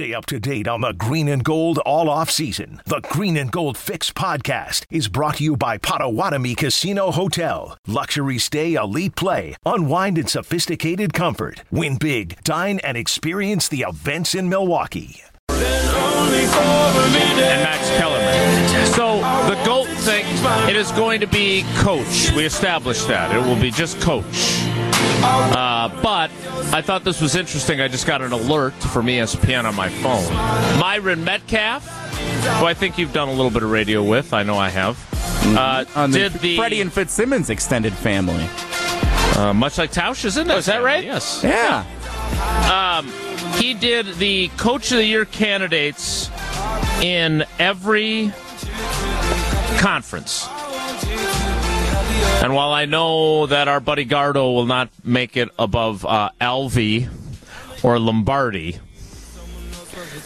Stay up to date on the green and gold all off season. The Green and Gold Fix podcast is brought to you by Potawatomi Casino Hotel. Luxury stay, elite play, unwind in sophisticated comfort. Win big, dine, and experience the events in Milwaukee. and Max Kellerman. So the GOAT thing, it is going to be coach. We established that. It will be just coach. Uh, but I thought this was interesting. I just got an alert from ESPN on my phone. Myron Medcalf, who I think you've done a little bit of radio with. I know I have. Uh, on the did the Freddie and Fitzsimmons extended family. uh, much like Tausch, isn't it? Is that right? Yes. Yeah. He did the Coach of the Year candidates in every conference. And while I know that our buddy Gardo will not make it above uh, Alvey or Lombardi,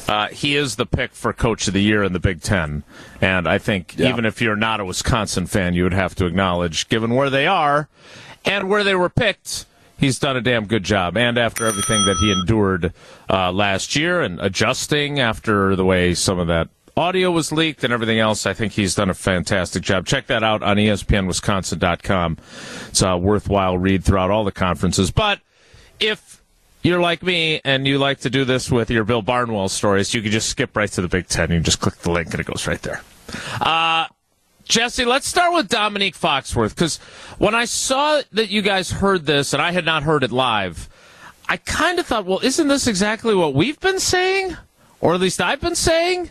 uh, he is the pick for Coach of the Year in the Big Ten. And I think Yeah. even if you're not a Wisconsin fan, you would have to acknowledge, given where they are and where they were picked, he's done a damn good job. And after everything that he endured uh, last year and adjusting after the way some of that audio was leaked and everything else, I think he's done a fantastic job. Check that out on ESPNWisconsin.com. It's a worthwhile read throughout all the conferences. But if you're like me and you like to do this with your Bill Barnwell stories, you can just skip right to the Big Ten. You just click the link and it goes right there. Uh, Jesse, let's start with Dominique Foxworth because when I saw that you guys heard this and I had not heard it live, I kind of thought, well, isn't this exactly what we've been saying? Or at least I've been saying?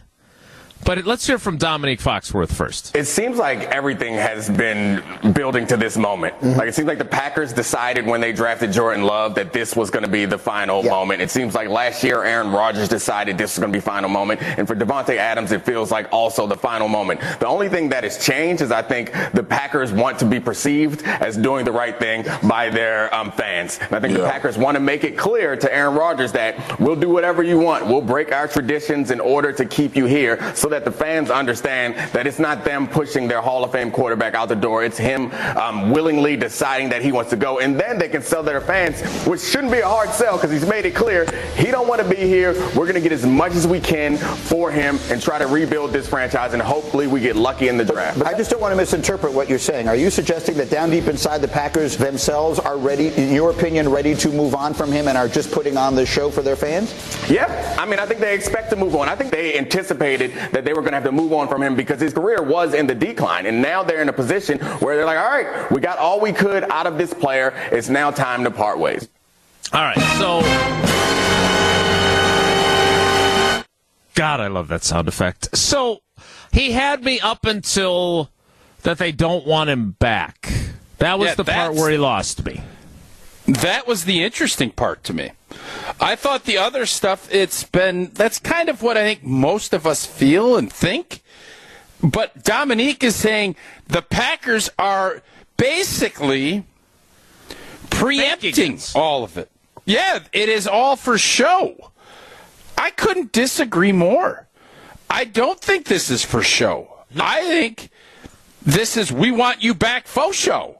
But let's hear from Dominique Foxworth first. It seems like everything has been building to this moment. Mm-hmm. Like it seems like the Packers decided when they drafted Jordan Love that this was going to be the final Yeah. moment. It seems like last year Aaron Rodgers decided this was going to be final moment, and for Davante Adams, it feels like also the final moment. The only thing that has changed is I think the Packers want to be perceived as doing the right thing by their um, fans. And I think the Packers want to make it clear to Aaron Rodgers that we'll do whatever you want. We'll break our traditions in order to keep you here so that the fans understand that it's not them pushing their Hall of Fame quarterback out the door. It's him um, willingly deciding that he wants to go. And then they can sell their fans, which shouldn't be a hard sell because he's made it clear he don't want to be here. We're going to get as much as we can for him and try to rebuild this franchise. And hopefully we get lucky in the draft. But I just don't want to misinterpret what you're saying. Are you suggesting that down deep inside the Packers themselves are ready, in your opinion, ready to move on from him and are just putting on the show for their fans? Yeah, I mean, I think they expect to move on. I think they anticipated that they were going to have to move on from him because his career was in the decline. And now they're in a position where they're like, all right, we got all we could out of this player. It's now time to part ways. All right, so. God, I love that sound effect. So he had me up until that they don't want him back. That was Yeah, the part where he lost me. That was the interesting part to me. I thought the other stuff, it's been, that's kind of what I think most of us feel and think. But Dominique is saying the Packers are basically preempting all of it. Yeah, it is all for show. I couldn't disagree more. I don't think this is for show. I think this is we want you back faux show.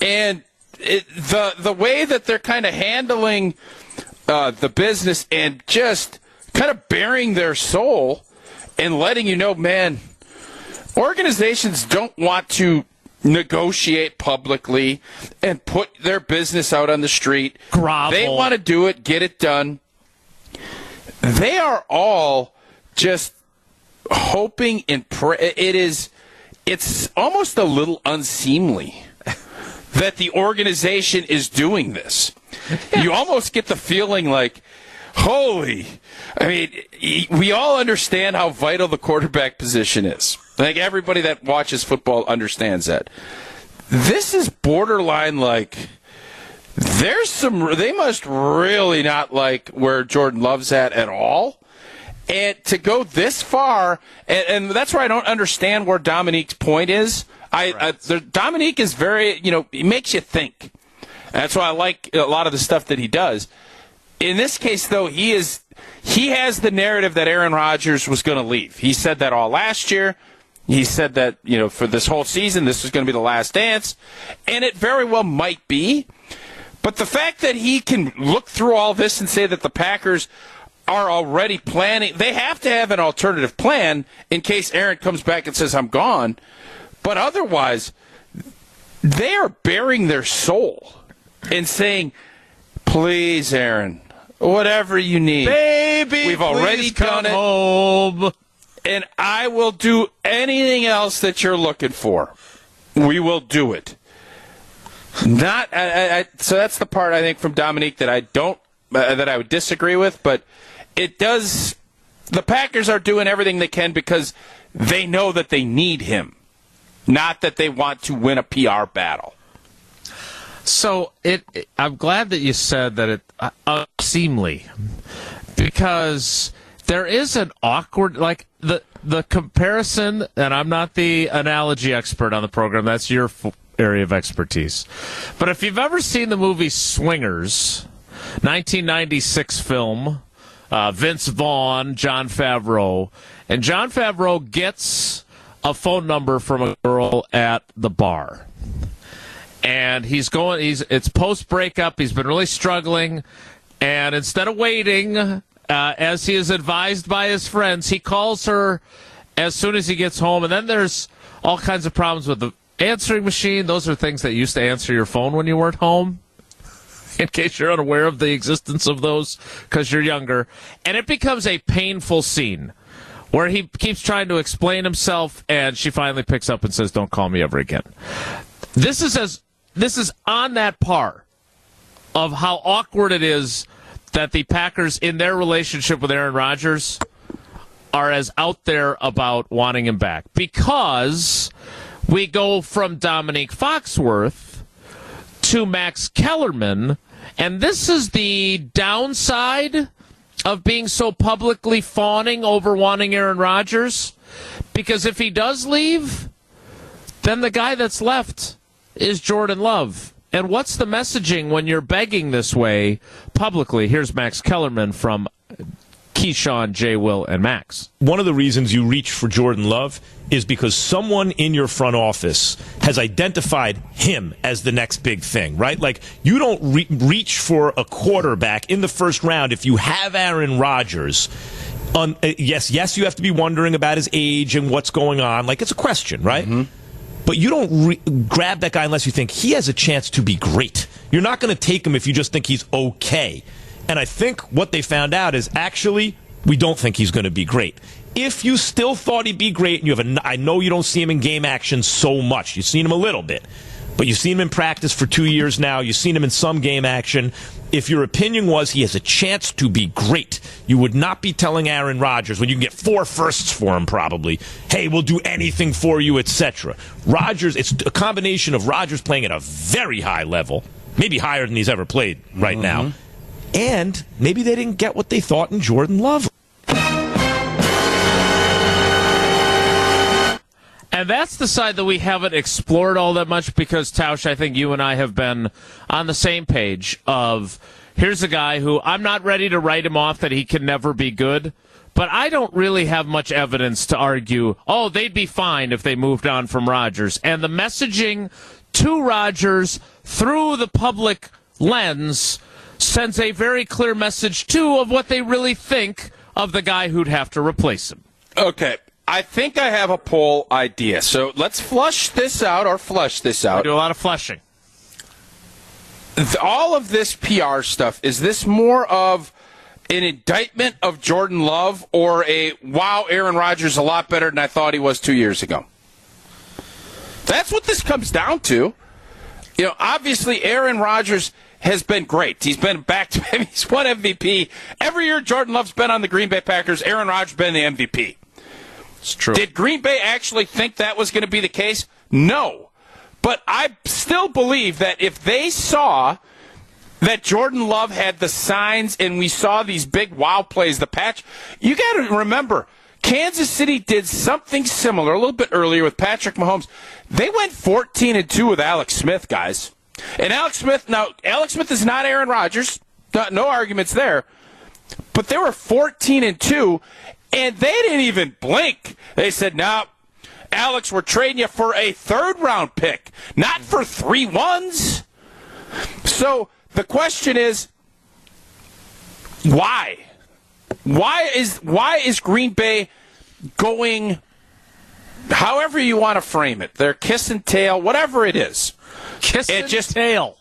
And it, the the way that they're kind of handling uh, the business and just kind of bearing their soul and letting you know, man, organizations don't want to negotiate publicly and put their business out on the street. Grovel. They want to do it, get it done. They are all just hoping and pray. It is, it's almost a little unseemly that the organization is doing this. You almost get the feeling like, holy, I mean, we all understand how vital the quarterback position is. I think everybody that watches football understands that. This is borderline like, there's some, they must really not like where Jordan Love's at at all. And to go this far, and, and that's where I don't understand where Dominique's point is. I, I the, Dominique is very, you know, he makes you think. That's why I like a lot of the stuff that he does. In this case, though, he is he has the narrative that Aaron Rodgers was going to leave. He said that all last year. He said that you know for this whole season, this was going to be the last dance, and it very well might be. But the fact that he can look through all this and say that the Packers are already planning. They have to have an alternative plan in case Aaron comes back and says, I'm gone. But otherwise, they are bearing their soul and saying, please, Aaron, whatever you need. Baby, We've already come done it. home. and I will do anything else that you're looking for. We will do it. Not I, I- so that's the part I think from Dominique that I don't uh, that I would disagree with, but it does. The Packers are doing everything they can because they know that they need him, not that they want to win a PR battle. So it, I'm glad that you said that it uh, unseemly because there is an awkward like the the comparison, and I'm not the analogy expert on the program. That's your f- area of expertise. But if you've ever seen the movie Swingers, 1996 film, uh, Vince Vaughn, Jon Favreau, and Jon Favreau gets a phone number from a girl at the bar. And he's going he's it's post breakup he's been really struggling and instead of waiting uh, as he is advised by his friends he calls her as soon as he gets home and then there's all kinds of problems with the answering machine. Those are things that used to answer your phone when you weren't home in case you're unaware of the existence of those because you're younger. And it becomes a painful scene where he keeps trying to explain himself and she finally picks up and says don't call me ever again. This is as this is on that par of how awkward it is that the Packers in their relationship with Aaron Rodgers are as out there about wanting him back. Because we go from Dominique Foxworth to Max Kellerman and this is the downside of being so publicly fawning over wanting Aaron Rodgers because if he does leave then the guy that's left is Jordan Love. And what's the messaging when you're begging this way publicly? Here's Max Kellerman from Keyshawn, J. Will, and Max. one of the reasons you reach for Jordan Love is because someone in your front office has identified him as the next big thing, right? Like you don't re- reach for a quarterback in the first round if you have Aaron Rodgers. On, uh, yes, yes, you have to be wondering about his age and what's going on. Like it's a question, right? But you don't re- grab that guy unless you think he has a chance to be great. You're not going to take him if you just think he's okay. And I think what they found out is actually we don't think he's going to be great. If you still thought he'd be great, and you have a, I know you don't see him in game action so much. You've seen him a little bit, but you've seen him in practice for two years now. You've seen him in some game action. If your opinion was he has a chance to be great, you would not be telling Aaron Rodgers when you can get four firsts for him probably. Hey, we'll do anything for you, etc. Rodgers, it's a combination of Rodgers playing at a very high level, maybe higher than he's ever played right now, mm-hmm. And maybe they didn't get what they thought in Jordan Love. And that's the side that we haven't explored all that much because, Tausch, I think you and I have been on the same page of here's a guy who I'm not ready to write him off that he can never be good, but I don't really have much evidence to argue, oh, they'd be fine if they moved on from Rodgers. And the messaging to Rodgers through the public lens sends a very clear message, too, of what they really think of the guy who'd have to replace him. Okay. I think I have a poll idea. So let's flush this out or flush this I out. do a lot of flushing. All of this PR stuff, is this more of an indictment of Jordan Love or a wow, Aaron Rodgers is a lot better than I thought he was two years ago? That's what this comes down to. You know, obviously Aaron Rodgers has been great. He's been back to he's won MVP. Every year Jordan Love's been on the Green Bay Packers, Aaron Rodgers been the MVP. It's true. Did Green Bay actually think that was going to be the case? No. But I still believe that if they saw that Jordan Love had the signs and we saw these big wow plays, the patch, you got to remember, Kansas City did something similar a little bit earlier with Patrick Mahomes. They went 14 and 2 with Alex Smith, guys. And Alex Smith, now, Alex Smith is not Aaron Rodgers. No, no arguments there. But they were 14 and 2, and they didn't even blink. They said, no, Alex, we're trading you for a third round pick, not for three ones. So the question is, why? Why is why is Green Bay going however you want to frame it? They're kiss and tail, whatever it is. It just- tail.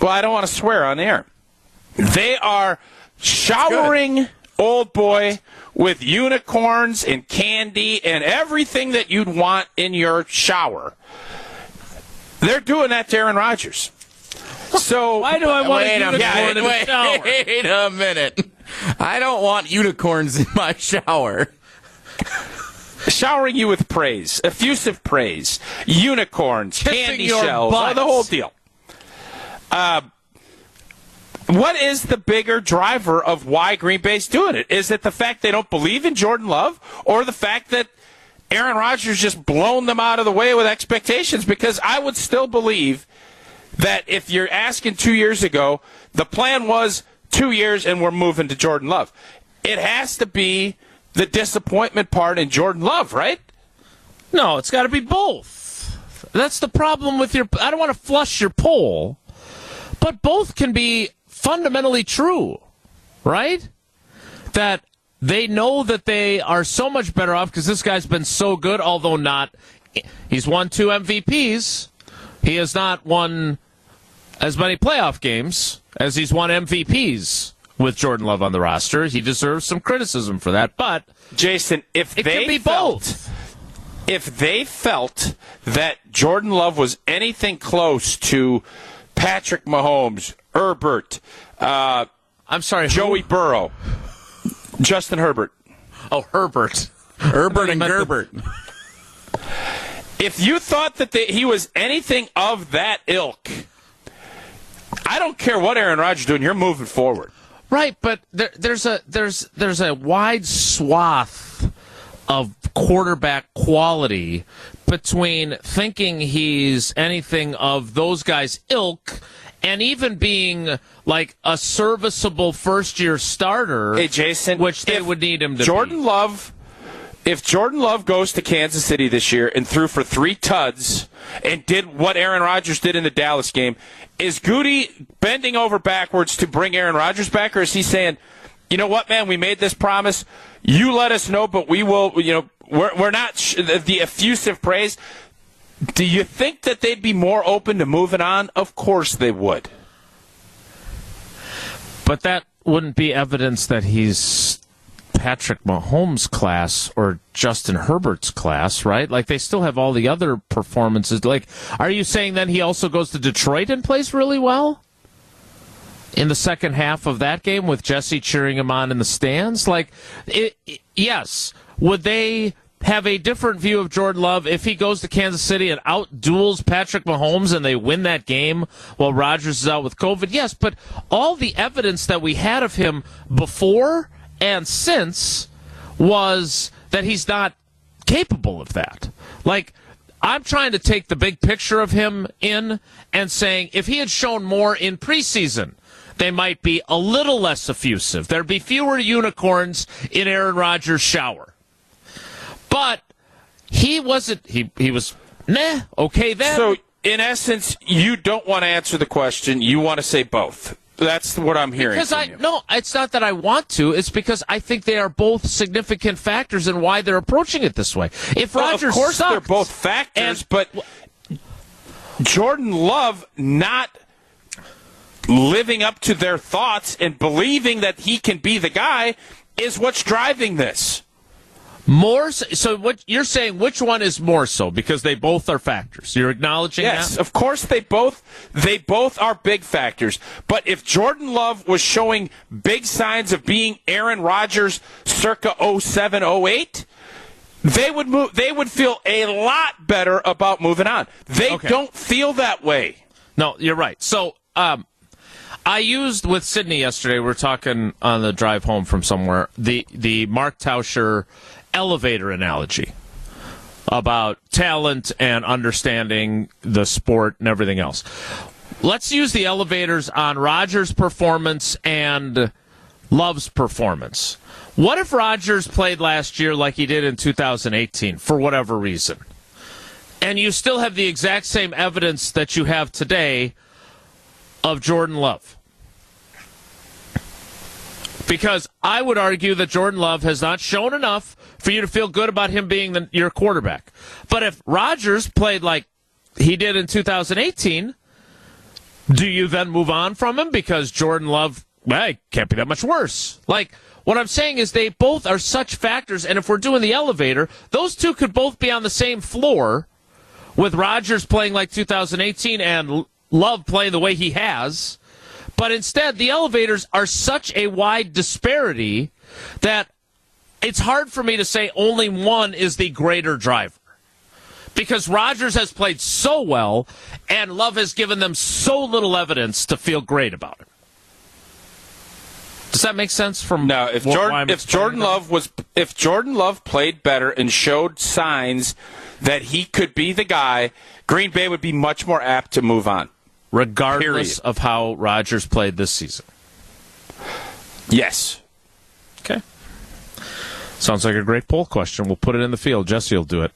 Well, I don't want to swear on air. They are showering old boy with unicorns and candy and everything that you'd want in your shower. They're doing that to Aaron Rodgers. So Why do I want Wait a a unicorn minute. in the Wait, shower? wait a minute. I don't want unicorns in my shower. Showering you with praise, effusive praise, unicorns, Kissing candy shells, oh, the whole deal. Uh, what is the bigger driver of why Green Bay's doing it? Is it the fact they don't believe in Jordan Love, or the fact that Aaron Rodgers just blown them out of the way with expectations? Because I would still believe that if you're asking two years ago, the plan was two years and we're moving to Jordan Love. It has to be the disappointment part in Jordan Love, right? No, it's got to be both. That's the problem with your. I don't want to flush your poll, but both can be fundamentally true, right? That they know that they are so much better off because this guy's been so good, although not. He's won two MVPs. He has not won as many playoff games as he's won MVPs with Jordan Love on the roster. He deserves some criticism for that, but Jason, if it they can be felt, both. if they felt that Jordan Love was anything close to Patrick Mahomes, Herbert, uh, I'm sorry, who? Joey Burrow, Justin Herbert, Oh, Herbert. Herbert and meant the- Gerbert. if you thought that they, he was anything of that ilk, I don't care what Aaron Rodgers is doing. You're moving forward. Right, but there, there's a there's there's a wide swath of quarterback quality between thinking he's anything of those guys' ilk and even being like a serviceable first year starter. Hey, Jason, which they would need him to Jordan be. Love, if Jordan Love goes to Kansas City this year and threw for three tuds and did what Aaron Rodgers did in the Dallas game, is Gutey bending over backwards to bring Aaron Rodgers back, or is he saying, you know what, man, we made this promise. You let us know, but we will, you know, we're, we're not sh- the effusive praise. Do you think that they'd be more open to moving on? Of course they would. But that wouldn't be evidence that he's Patrick Mahomes' class or Justin Herbert's class, right? Like they still have all the other performances. Like, are you saying then he also goes to Detroit and plays really well? In the second half of that game with Jesse cheering him on in the stands? Like, it, it- yes. Would they have a different view of Jordan Love if he goes to Kansas City and outduels Patrick Mahomes and they win that game while Rodgers is out with COVID? Yes, but all the evidence that we had of him before and since was that he's not capable of that. Like, I'm trying to take the big picture of him in and saying if he had shown more in preseason, they might be a little less effusive. There'd be fewer unicorns in Aaron Rodgers' shower. But he wasn't, he, he was, nah, okay then. So, in essence, you don't want to answer the question. You want to say both. That's what I'm hearing. Because I you. no, it's not that I want to. It's because I think they are both significant factors in why they're approaching it this way. If Well, Rodgers of course, sucked, they're both factors, and- but Jordan Love not living up to their thoughts and believing that he can be the guy is what's driving this. More so, so what you're saying which one is more so because they both are factors. You're acknowledging Yes, that? of course they both they both are big factors. But if Jordan Love was showing big signs of being Aaron Rodgers circa 07 08, they would move they would feel a lot better about moving on. They Okay. don't feel that way. No, you're right. So, um, I used with Sydney yesterday. We are talking on the drive home from somewhere. The the Mark Tauscher elevator analogy about talent and understanding the sport and everything else. Let's use the elevators on Rodgers' performance and Love's performance. What if Rodgers played last year like he did in 2018 for whatever reason? And you still have the exact same evidence that you have today of Jordan Love. Because I would argue that Jordan Love has not shown enough for you to feel good about him being the, your quarterback. But if Rodgers played like he did in 2018, do you then move on from him because Jordan Love, well, can't be that much worse? Like, what I'm saying is they both are such factors, and if we're doing the elevator, those two could both be on the same floor with Rodgers playing like 2018 and Love playing the way he has. But instead, the elevators are such a wide disparity that it's hard for me to say only one is the greater driver. Because Rodgers has played so well, and Love has given them so little evidence to feel great about it. Does that make sense? From no, if Jordan, if Jordan Love was, if Jordan Love played better and showed signs that he could be the guy, Green Bay would be much more apt to move on, regardless Period. of how Rodgers played this season. Yes. Okay. Sounds like a great poll question. We'll put it in the field. Jesse will do it.